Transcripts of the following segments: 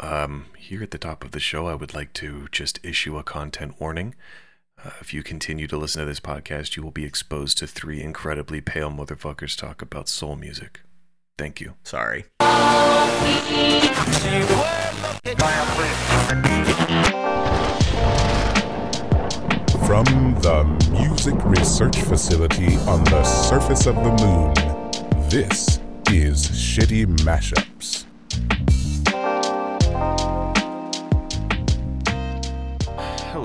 Um, here at the top of the show, I would like to just issue a content warning. Uh, if you continue to listen to this podcast, you will be exposed to three incredibly pale motherfuckers talk about soul music. Thank you. Sorry. From the Music Research Facility on the surface of the moon, this is Shitty Mashups.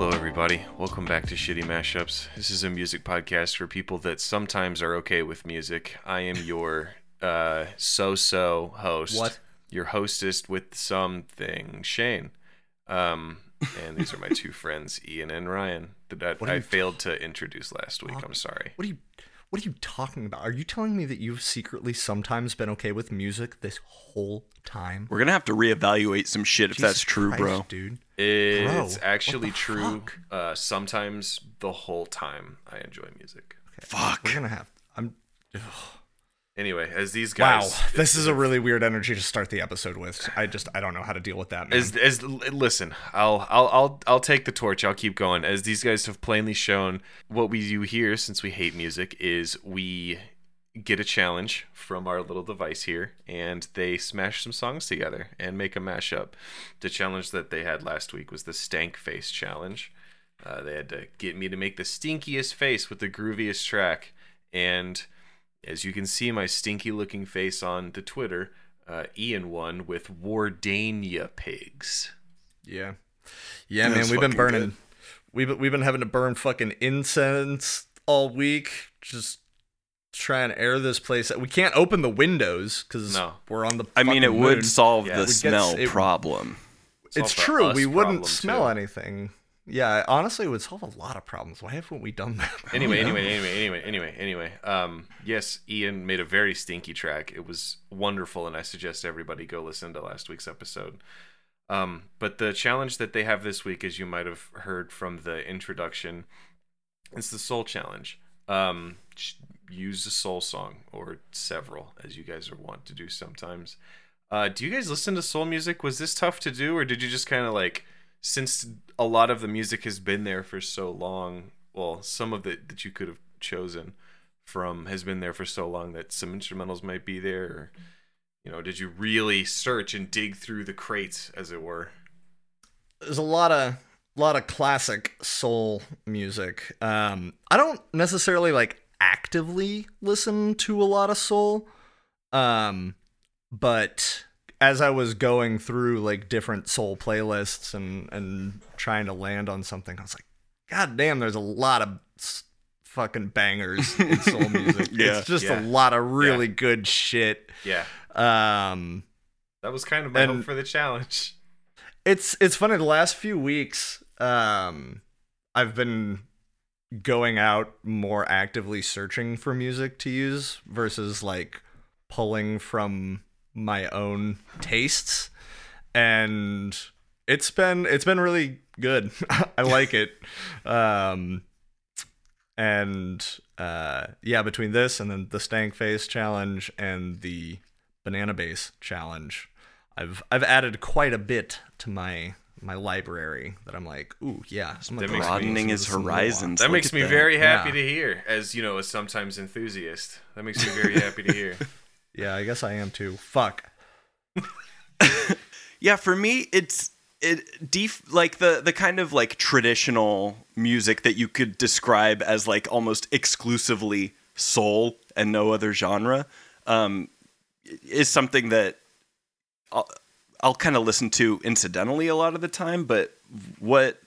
Hello, everybody. Welcome back to Shitty Mashups. This is a music podcast for people that sometimes are okay with music. I am your uh, so-so host. What? Your hostess with something, Shane. Um, and these are my two friends, Ian and Ryan, that I you failed to introduce last week. I'm sorry. What are you what are you talking about? Are you telling me that you've secretly sometimes been okay with music this whole time? We're gonna have to reevaluate some shit if Jesus that's true, Christ, bro. dude. It's Bro, actually what the true. fuck? Uh, sometimes the whole time I enjoy music. Fuck. We're gonna have I'm Anyway, as these guys. Wow, this is a really weird energy to start the episode with. I just I don't know how to deal with that, man. As, as listen, I'll I'll I'll I'll take the torch. I'll keep going. As these guys have plainly shown, what we do here, since we hate music, is we get a challenge from our little device here, and they smash some songs together and make a mashup. The challenge that they had last week was the stank face challenge. Uh, they had to get me to make the stinkiest face with the grooviest track, and as you can see my stinky looking face on the Twitter, uh, Ian won with Wardania pigs. yeah. Yeah, man, we've been burning good. we've been, we've been having to burn fucking incense all week just try and air this place. We can't open the windows cuz No. we're on the I mean, it fucking would solve Yeah. the We'd get- smell it- problem. It's Solve true. We wouldn't smell too. anything. Yeah, honestly, it would solve a lot of problems. Why haven't we done that? Anyway, anyway, anyway, anyway, anyway, anyway. Um, yes, Ian made a very stinky track. It was wonderful, and I suggest everybody go listen to last week's episode. Um, but the challenge that they have this week, as you might have heard from the introduction, is the Soul Challenge. Um, use a soul song or several, as you guys are wont to do sometimes. Uh, do you guys listen to soul music? Was this tough to do, or did you just kind of like, since a lot of the music has been there for so long, well, some of it that you could have chosen from has been there for so long that some instrumentals might be there, or you know, did you really search and dig through the crates, as it were? There's a lot of lot of classic soul music. Um, I don't necessarily like actively listen to a lot of soul. Um, but as I was going through like different soul playlists and and trying to land on something, I was like, God damn, there's a lot of s- fucking bangers in soul music. Yeah. it's just Yeah. a lot of really good shit. Yeah, Um, that was kind of my hope for the challenge. it's it's funny the last few weeks um i've been going out more actively searching for music to use versus like pulling from my own tastes and it's been it's been really good i like it um and uh yeah between this and then the stank face challenge and the banana base challenge I've I've added quite a bit to my my library that I'm like, ooh, yeah. I'm That makes me- Broadening his listen to this a lot. horizons. That Look makes me that. very happy Yeah. to hear, as you know, a sometimes enthusiast. That makes me very happy to hear. Yeah, I guess I am too. Fuck. Yeah, for me, it's it def- like the the kind of like traditional music that you could describe as like almost exclusively soul and no other genre um, is something that I'll, I'll kind of listen to incidentally a lot of the time. But what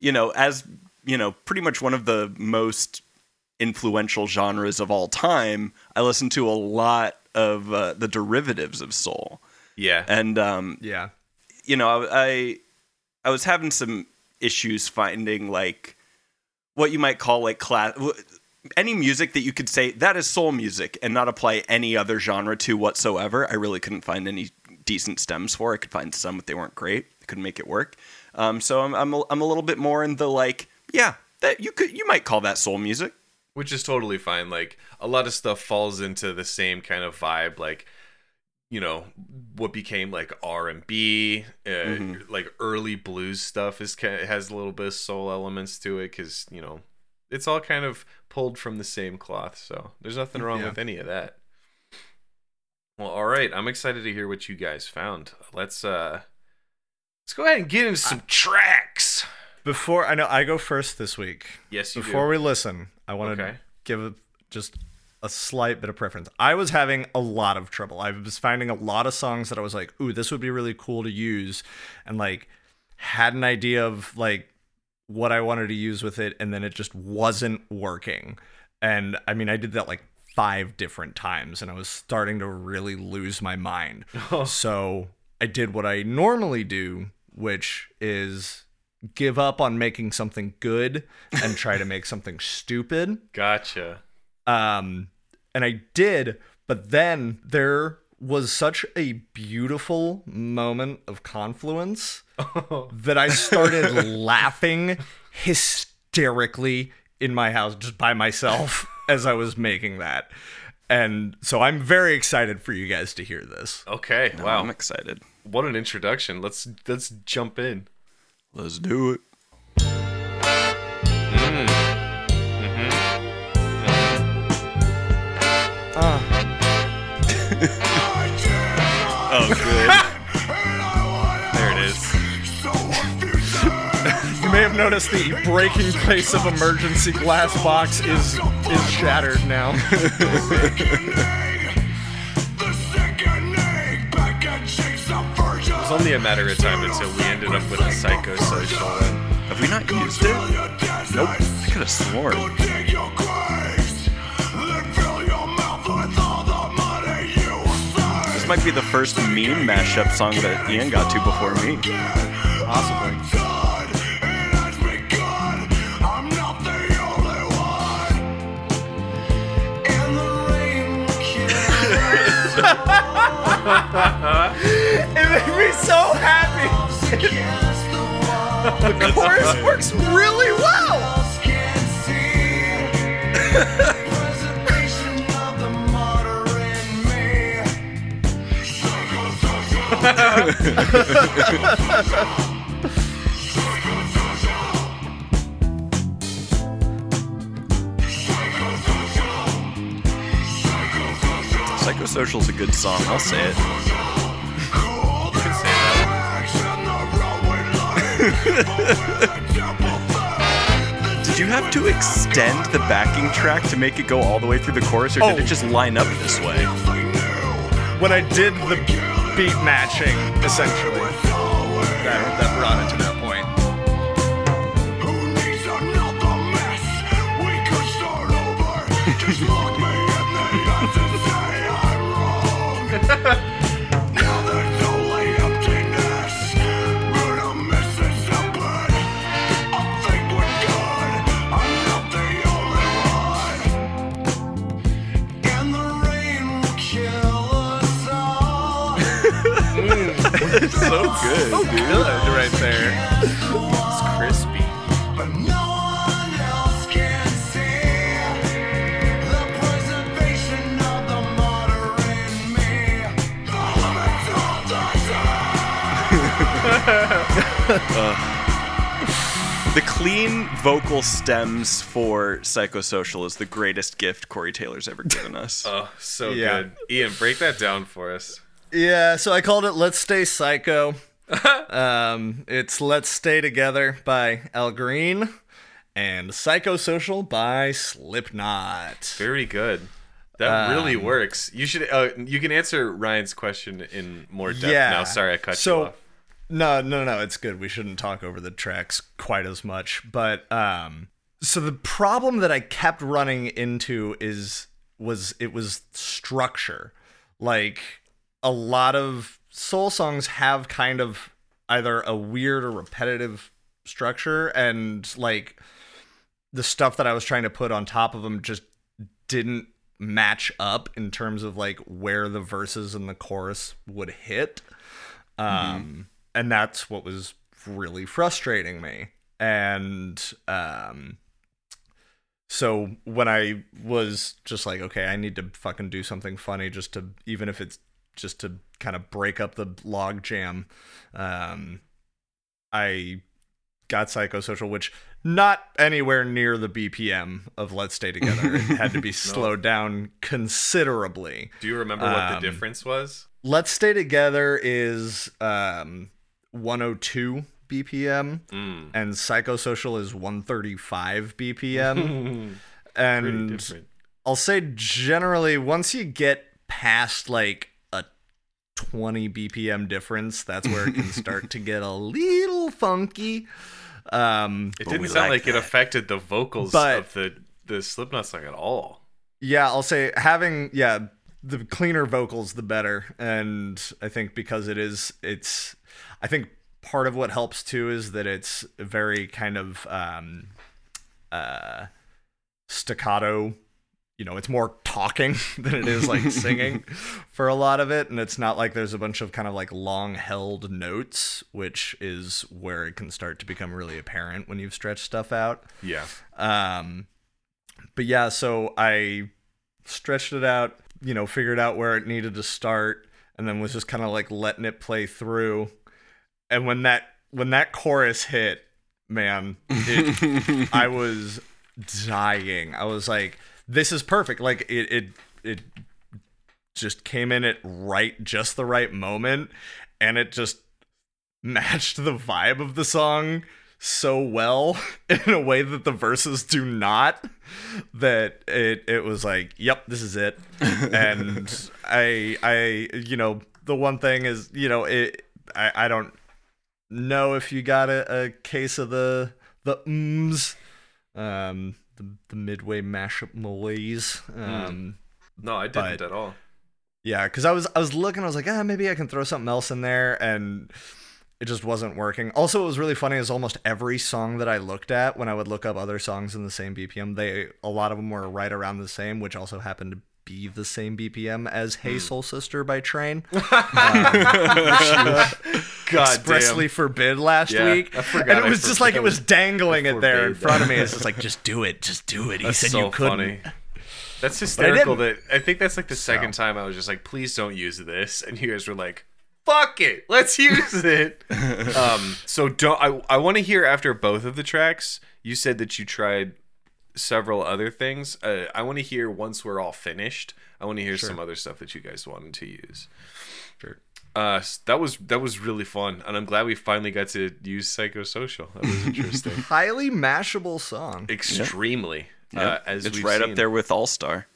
you know, as you know, pretty much one of the most influential genres of all time, I listen to a lot of uh, the derivatives of soul, Yeah, and um, Yeah. you know, I I was having some issues finding like what you might call like class any music that you could say that is soul music and not apply any other genre to whatsoever. I really couldn't find any decent stems for. I could find some, but they weren't great. I couldn't make it work. Um, so I'm I'm a, I'm a little bit more in the like, yeah, that you could you might call that soul music. Which is totally fine. Like a lot of stuff falls into the same kind of vibe. Like you know what became like r&b uh, Mm-hmm. like early blues stuff is ki- has a little bit of soul elements to it because you know it's all kind of pulled from the same cloth so there's nothing wrong Yeah. with any of that well all right i'm excited to hear what you guys found let's uh let's go ahead and get into some tracks Before I know I go first this week. yes you Before do. we listen, I want to Okay. give a, just a slight bit of preference. I was having a lot of trouble. I was finding a lot of songs that I was like, "Ooh, this would be really cool to use," and like had an idea of like what I wanted to use with it, and then it just wasn't working. And I mean, I did that like five different times, and I was starting to really lose my mind. Oh. so I did what I normally do, which is give up on making something good and try to make something stupid. gotcha Um, and I did, but then there was such a beautiful moment of confluence that I started laughing hysterically in my house just by myself as I was making that. And so I'm very excited for you guys to hear this. okay No, wow I'm excited. what an introduction let's let's jump in Let's do it. Mm-hmm. Mm-hmm. Mm-hmm. Uh. Oh, good. there it is You may have noticed the breaking place of emergency glass box is is shattered now. only a matter of time until we ended up with a psychosocial. Have we not used it? Nope. I could have sworn. This might be the first meme mashup song that Ian got to before me. Possibly. It made me so happy. the chorus works really well. Psychosocial's a good song, I'll say it. Did you have to extend the backing track to make it go all the way through the chorus, or did Oh. it just line up this way? When I did the beat matching, essentially, that, that brought it to that point. so good. Good right there. It's crispy. The clean vocal stems for Psychosocial is the greatest gift Corey Taylor's ever given us. Oh, so Yeah. good. Ian, break that down for us. Yeah, so I called it Let's Stay Psycho. um, it's Let's Stay Together by Al Green and Psychosocial by Slipknot. Very good. That really Um, works. You should. Uh, you can answer Ryan's question in more depth Yeah. now. Sorry, I cut So- you off. No, no, no, it's good. We shouldn't talk over the tracks quite as much. But um so the problem that I kept running into is was it was structure. Like a lot of soul songs have kind of either a weird or repetitive structure and like the stuff that I was trying to put on top of them just didn't match up in terms of like where the verses and the chorus would hit. Um and that's what was really frustrating me. And um so when I was just like, okay, I need to fucking do something funny just to even if it's just to kind of break up the log jam. Um, I got psychosocial, which not anywhere near the BPM of Let's Stay Together. It had to be slowed down considerably. Do you remember what the Um, difference was? Let's Stay Together is um, 102 BPM, Mm. and Psychosocial is 135 BPM. And. I'll say generally, once you get past like 20 BPM difference, that's where it can start to get a little funky. Um, It didn't sound like like it affected the vocals But- of the the Slipknot song at all. yeah, I'll say having yeah the cleaner vocals the better, and I think because it is it's I think part of what helps too is that it's very kind of um, uh, staccato. You know, it's more talking than it is like singing for a lot of it, and it's not like there's a bunch of kind of like long held notes, which is where it can start to become really apparent when you've stretched stuff out. Yeah. Um, but yeah, so I stretched it out, you know, figured out where it needed to start, and then was just kind of like letting it play through. And when that when that chorus hit, man, it, I was dying. I was like, "This is perfect!" Like it it it just came in at right, just the right moment, and it just matched the vibe of the song so well in a way that the verses do not that it it was like yep this is it and i i you know the one thing is you know it i i don't know if you got a, a case of the the ums um the, the midway mashup malaise um No, I didn't But- at all. yeah, because I was I was looking, I was like, ah, maybe I can throw something else in there, and it just wasn't working. Also, what was really funny is almost every song that I looked at when I would look up other songs in the same BPM, they a lot of them were right around the same, which also happened to be the same BPM as "Hey Soul Sister" by Train, God expressly forbid last Yeah, week. I forgot and it I was just like it was dangling it there in front of me. It's just like, just do it, just do it. He That's said so you couldn't. funny. That's I hysterical. That. I think that's like the second time I was just like, please don't use this, and you guys were like, fuck it, let's use it. um, so don't. I I want to hear after both of the tracks. You said that you tried several other things. Uh, I want to hear once we're all finished. I want to hear some other stuff that you guys wanted to use. Sure. Uh, that was that was really fun, and I'm glad we finally got to use psychosocial. That was interesting. Highly mashable song. Extremely. Uh, Yep. as it's we've right seen. up there with All Star.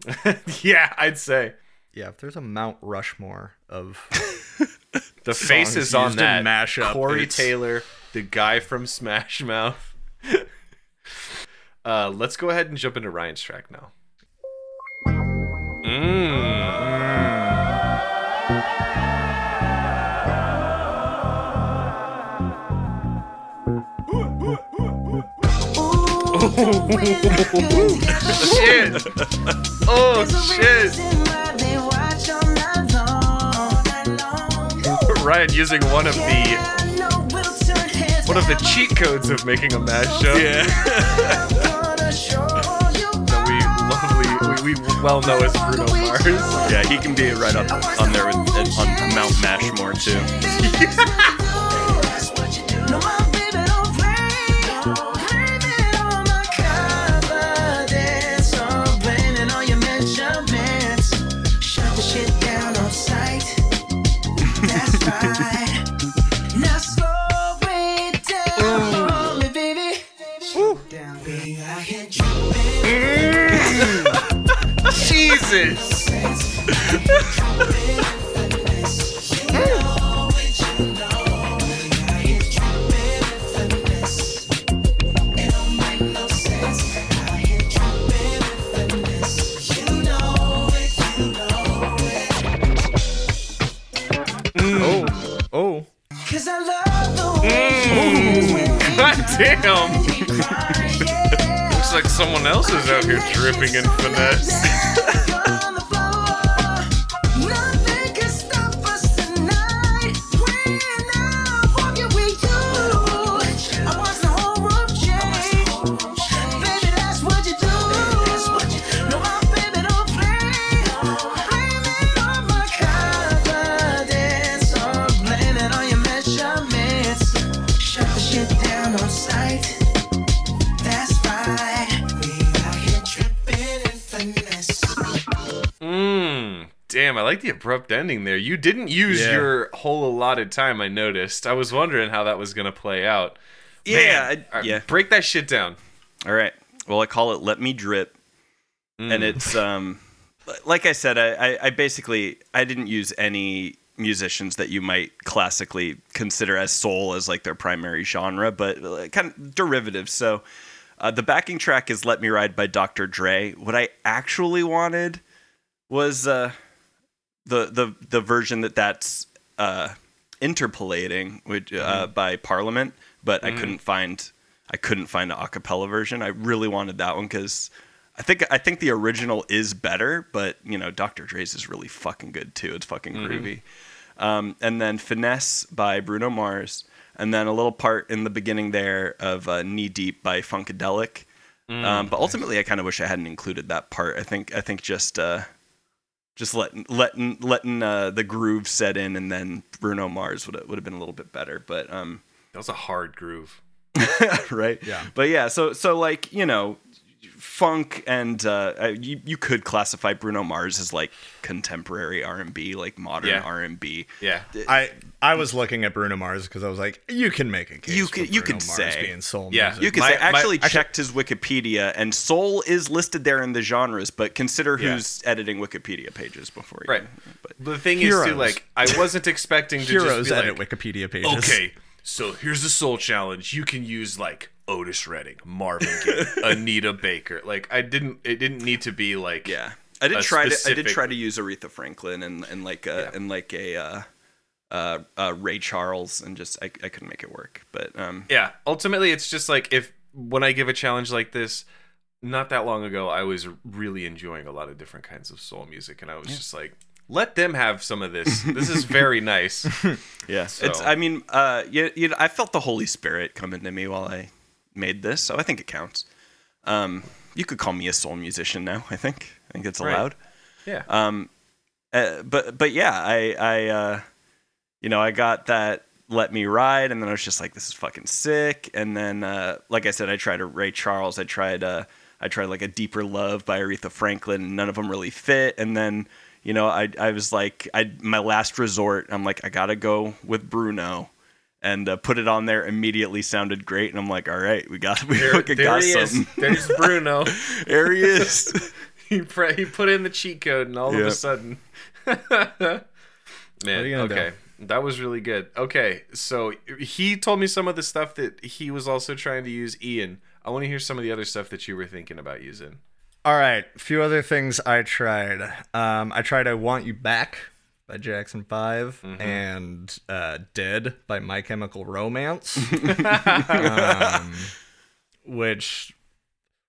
yeah, I'd say Yeah, if there's a Mount Rushmore of the faces on used in that mashup, Corey it's- Taylor, the guy from Smash Mouth. Uh, let's go ahead and jump into Ryan's track now. Mm. shit! Oh shit! Ryan using one of the one of the cheat codes of making a mashup. Yeah. that we we, we well know as Bruno Mars. yeah, he can be right up on there with on Mount Mashmore too. is out here dripping in finesse. Like the abrupt ending there. You didn't use Yeah. your whole allotted time. I noticed. I was wondering how that was gonna play out. Yeah, Man, I- right, yeah. Break that shit down. All right. Well, I call it "Let Me Drip," Mm. and it's um, like I said, I, I, I basically I didn't use any musicians that you might classically consider as soul as like their primary genre, but uh, kind of derivatives. So uh, the backing track is "Let Me Ride" by Dr. Dre. What I actually wanted was uh, the the the version that that's uh, interpolating which, uh, by Parliament, but I couldn't find I couldn't find an acapella version. I really wanted that one because I think I think the original is better, but you know Dr. Dre's is really fucking good too. It's fucking groovy. Um, and then Finesse by Bruno Mars, and then a little part in the beginning there of uh, Knee Deep by Funkadelic. um, but ultimately, I kind of wish I hadn't included that part. I think I think just uh, just letting letting letting uh, the groove set in, and then Bruno Mars would would have been a little bit better. But um, That was a hard groove. right? Yeah. But yeah, so so like you know, funk and uh, uh, you you could classify Bruno Mars as like contemporary R and B, like modern Yeah. R and B. Yeah. I I was looking at Bruno Mars because I was like, you can make a case. You could- you could Mars say. being soul Yeah. music. You could My- say I my- actually actually- checked his Wikipedia, and soul is listed there in the genres, but consider Yeah. who's editing Wikipedia pages before you. Right. But The thing is, too, like, I wasn't expecting to Heroes just be edit like, Wikipedia pages. okay, so here's the soul challenge. You can use like Otis Redding, Marvin Gaye, Anita Baker. Like, I didn't. It didn't need to be like. yeah, I did try to I did try to use Aretha Franklin and and like a, Yeah. and like a uh, uh, uh, Ray Charles, and just I, I couldn't make it work. But um, Yeah. Ultimately, it's just like if when I give a challenge like this, not that long ago, I was really enjoying a lot of different kinds of soul music, and I was just like, let them have some of this. This is very nice. Yeah, So- it's. I mean, uh, you, you know, I felt the Holy Spirit come into me while I made this, so I think it counts. Um, you could call me a soul musician now. I think. I think it's Right. allowed. Yeah. Um, uh, but but yeah, I I uh, you know I got that let me ride, and then I was just like, this is fucking sick. And then uh, like I said, I tried a Ray Charles. I tried uh, I tried like a deeper love by Aretha Franklin. And none of them really fit. And then you know I I was like I my last resort. I'm like I gotta go with Bruno. And uh, put it on there immediately sounded great, and I'm like, all right, we got we There, fucking there got he is. There's Bruno. there he is. he, pre- he put in the cheat code, and all of a sudden, man. you gonna do? Okay, that was really good. Okay, so he told me some of the stuff that he was also trying to use. Ian, I want to hear some of the other stuff that you were thinking about using. All right, a few other things I tried. Um, I tried "I Want You Back" by Jackson 5 Mm-hmm. and uh, "Dead" by My Chemical Romance, um, which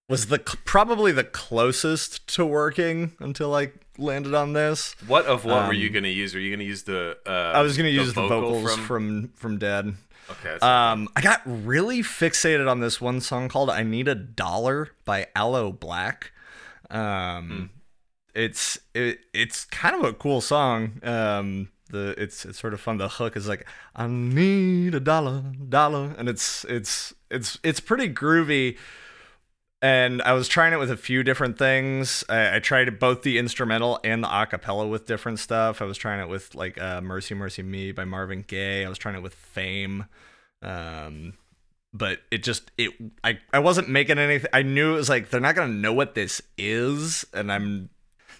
was the probably the closest to working until I landed on this. What of what were you Um, gonna use? Were you gonna use the? Uh, I was gonna use the, vocals from from, Dead. Okay. Um, I got really fixated on this one song called "I Need a Dollar" by Aloe Blacc. Um, it's it, it's kind of a cool song. Um, the it's it's sort of fun. The hook is like "I need a dollar, dollar," and it's it's it's it's pretty groovy. And I was trying it with a few different things. I, I tried both the instrumental and the acapella with different stuff. I was trying it with like uh, "Mercy, Mercy Me" by Marvin Gaye. I was trying it with "Fame." um but it just it I, I wasn't making anything i knew it was like they're not gonna know what this is and i'm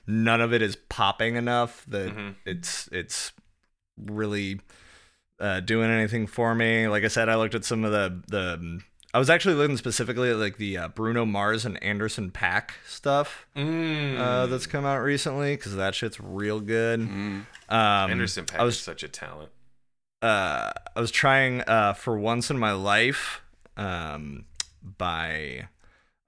none of it is popping enough that it's it's really uh doing anything for me like i said i looked at some of the the i was actually looking specifically at like the uh, bruno mars and anderson .paak stuff Mm. uh that's come out recently because that shit's real good um Anderson .Paak was is such a talent. uh, I was trying uh, for once in my life um, by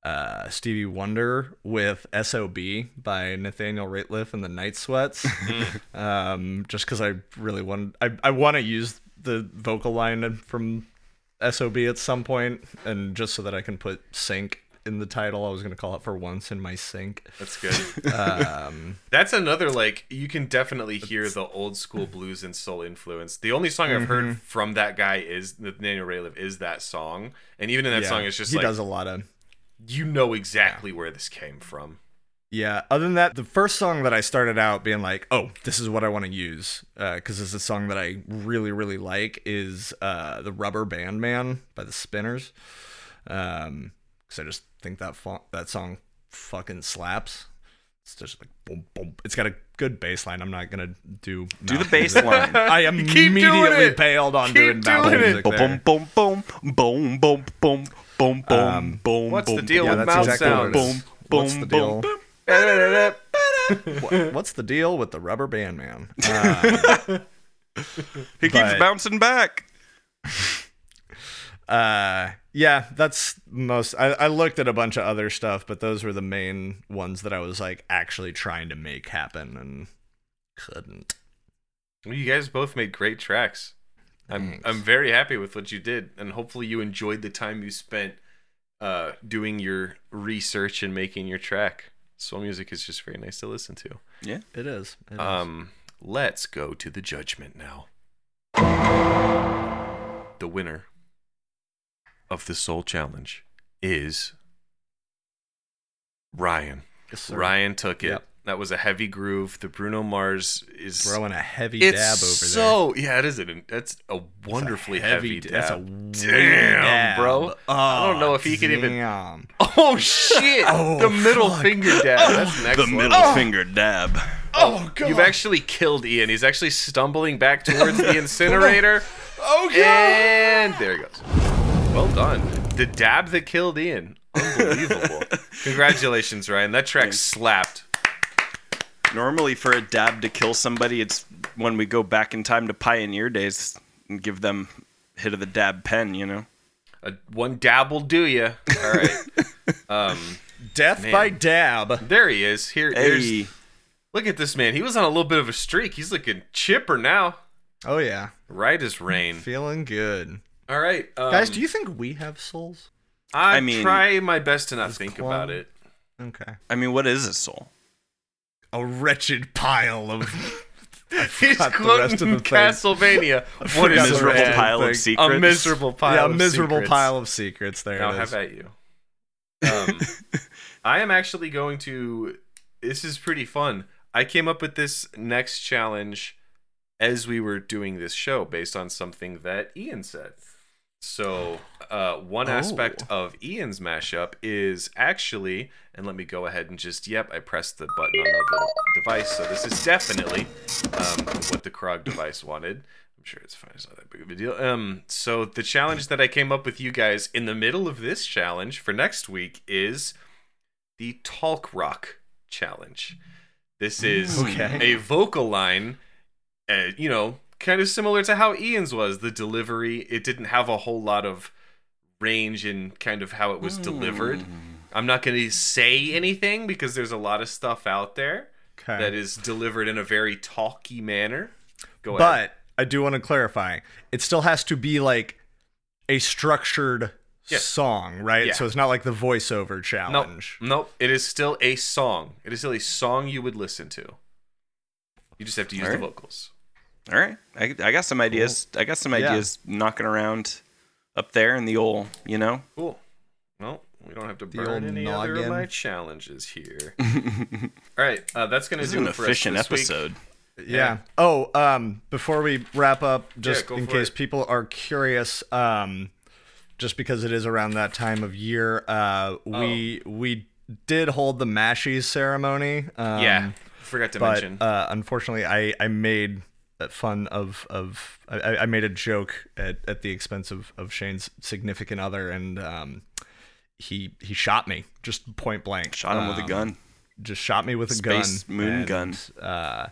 uh, Stevie Wonder with "SOB" by Nathaniel Rateliff and the Night Sweats. um, just because I really want, I, I want to use the vocal line from "SOB" at some point, and just so that I can put "sync" in the title, I was gonna call it "For Once in My Sink." That's good. Um, That's another like you can definitely hear the old school blues and soul influence. The only song I've Mm-hmm. heard from that guy is Nathaniel Rateliff is that song, and even in that yeah, song, it's just he like does a lot of you know exactly where this came from. Yeah. Other than that, the first song that I started out being like, "Oh, this is what I want to use," because it's a song that I really, really like, is uh, "The Rubber Band Man" by the Spinners. Um, because I just think that fo- that song fucking slaps. It's just like boom, boom. It's got a good bass line. I'm not gonna do Do the mouth bass line. I Keep doing immediately it. bailed on Keep doing mouth doing it. music Boom, boom, boom, boom, boom, boom, boom, boom, boom, Um, boom. What's the boom, deal Yeah, with that's mouth exactly what sounds? it is. What's the deal? boom. What- What's the deal with the Rubber Band Man? Uh, He keeps But- bouncing back. uh yeah that's most I, I looked at a bunch of other stuff but those were the main ones that i was like actually trying to make happen and couldn't Well, you guys both made great tracks. I'm Thanks. I'm very happy with what you did, and hopefully you enjoyed the time you spent uh, doing your research and making your track. Soul music is just very nice to listen to. Yeah. it is, it is. Um, let's go to the judgment now. The winner of the Soul Challenge is Ryan. Yes, sir. Ryan took it. Yep. That was a heavy groove. The Bruno Mars is throwing a heavy it's dab over there so yeah, it is. An, that's a wonderfully heavy, d- dab. that's a damn, dab. bro. I don't know oh, if he could even- Oh shit! Oh, the middle fuck. finger dab. Oh, that's next The level. middle finger dab. oh, oh god You've actually killed Ian. He's actually stumbling back towards the incinerator. oh god! And there he goes. Well done. The dab that killed Ian. Unbelievable. Congratulations, Ryan. That track slapped. Normally, for a dab to kill somebody, it's when we go back in time to pioneer days and give them hit of the dab pen. You know. A, one dab will do you. All right. Um, death Man. by dab there he is. Here, Hey, look at this man. He was on a little bit of a streak. He's looking chipper now. oh yeah Right as rain. feeling good All right, um, guys do you think we have souls I, I mean- try my best to not think Clone- about it. okay I mean, what is a soul? A wretched pile of He's the quoting rest of the thing. Castlevania. What is the miserable rest of the pile thing. of secrets. A miserable pile. yeah, a of miserable secrets. pile of secrets there Now, how about you? Um, I am actually going to. This is pretty fun. I came up with this next challenge as we were doing this show based on something that Ian said. So, uh, one aspect Oh. of Ian's mashup is actually, and let me go ahead and just, yep, I pressed the button on the device. So, this is definitely um, what the Krog device wanted. I'm sure it's fine. It's not that big of a deal. Um, so the challenge that I came up with you guys in the middle of this challenge for next week is the Talk Rock challenge. This is Okay. a vocal line, uh, you know, kind of similar to how Ian's was. The delivery, it didn't have a whole lot of range in kind of how it was hmm. delivered. I'm not going to say anything because there's a lot of stuff out there Okay. that is delivered in a very talky manner. Go ahead. but I do want to clarify. It still has to be like a structured Yes. song, right? Yeah. So it's not like the voiceover Nope. challenge. Nope. nope. It is still a song. It is still a song you would listen to. You just have to use the vocals. All right, I, I got some ideas. I got some Yeah. ideas knocking around up there in the old, you know. Cool. Well, we don't have to The burn old any other of my challenges here. All right, uh, that's gonna This do an it for us efficient this week. episode. Yeah. Oh, um, before we wrap up, just go in case it. people are curious, um, just because it is around that time of year, uh, we Oh. we did hold the Mashies ceremony. Um, yeah, forgot to but mention. uh, unfortunately, I I made fun of of I, I made a joke at, at the expense of, of Shane's significant other, and um, he he shot me just point blank. Shot him with a Um, gun. Just shot me with a Space gun. moon and, gun. Uh,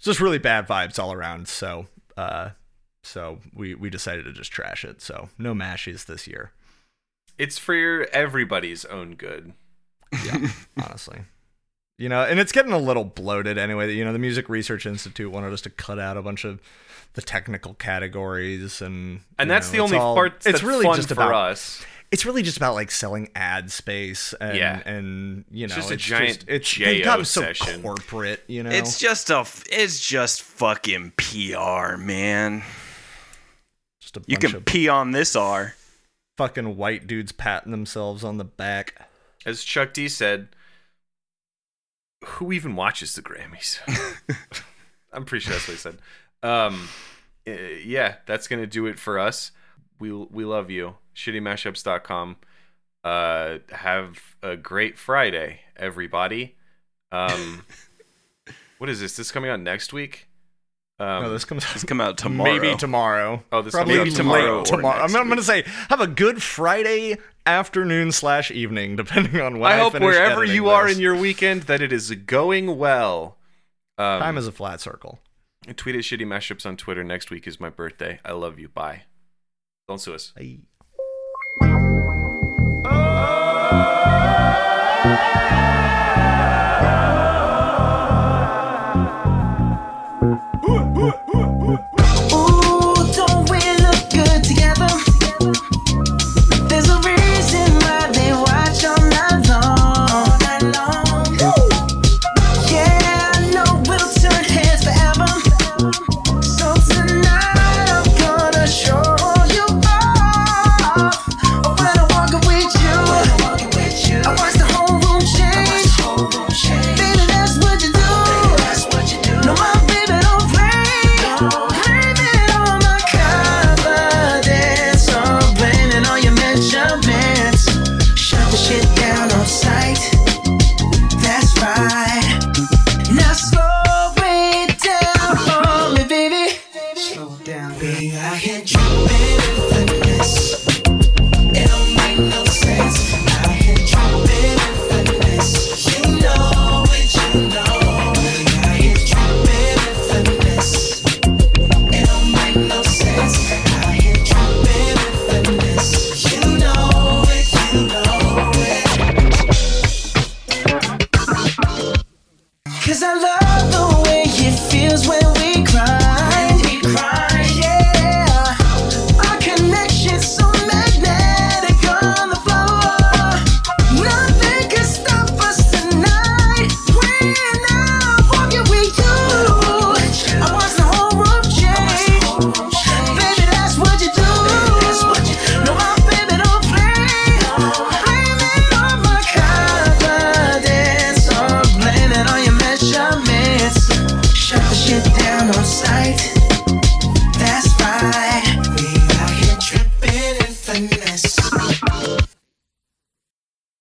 just really bad vibes all around. So uh, so we we decided to just trash it. So no mashies this year. it's for your everybody's own good. Yeah, honestly. You know, and it's getting a little bloated anyway. You know, the Music Research Institute wanted us to cut out a bunch of the technical categories, and And that's know, the only all- part It's really fun just for about us. it's really just about like selling ad space and Yeah. and you know it's just a giant it's JO they've gotten so session. corporate. You know, It's just a It's just fucking PR, man. just a bunch You can of pee on this R. fucking white dudes patting themselves on the back. As Chuck D said, who even watches the Grammys? I'm pretty sure that's what he said. Um, uh, yeah, that's gonna do it for us. We we love you. ShittyMashups.com. Uh, have a great Friday, everybody. Um, what is this? This coming out next week? Um, no, this comes It's come out tomorrow. maybe tomorrow. Oh, this probably comes out tomorrow late tomorrow. I'm, I'm gonna say have a good Friday afternoon slash evening, depending on when I, I hope wherever editing you are in your weekend that it is going well. Um, time is a flat circle. tweet at shitty mashups on Twitter. Next week is my birthday. I love you. Bye. Don't sue us. Bye. Oh,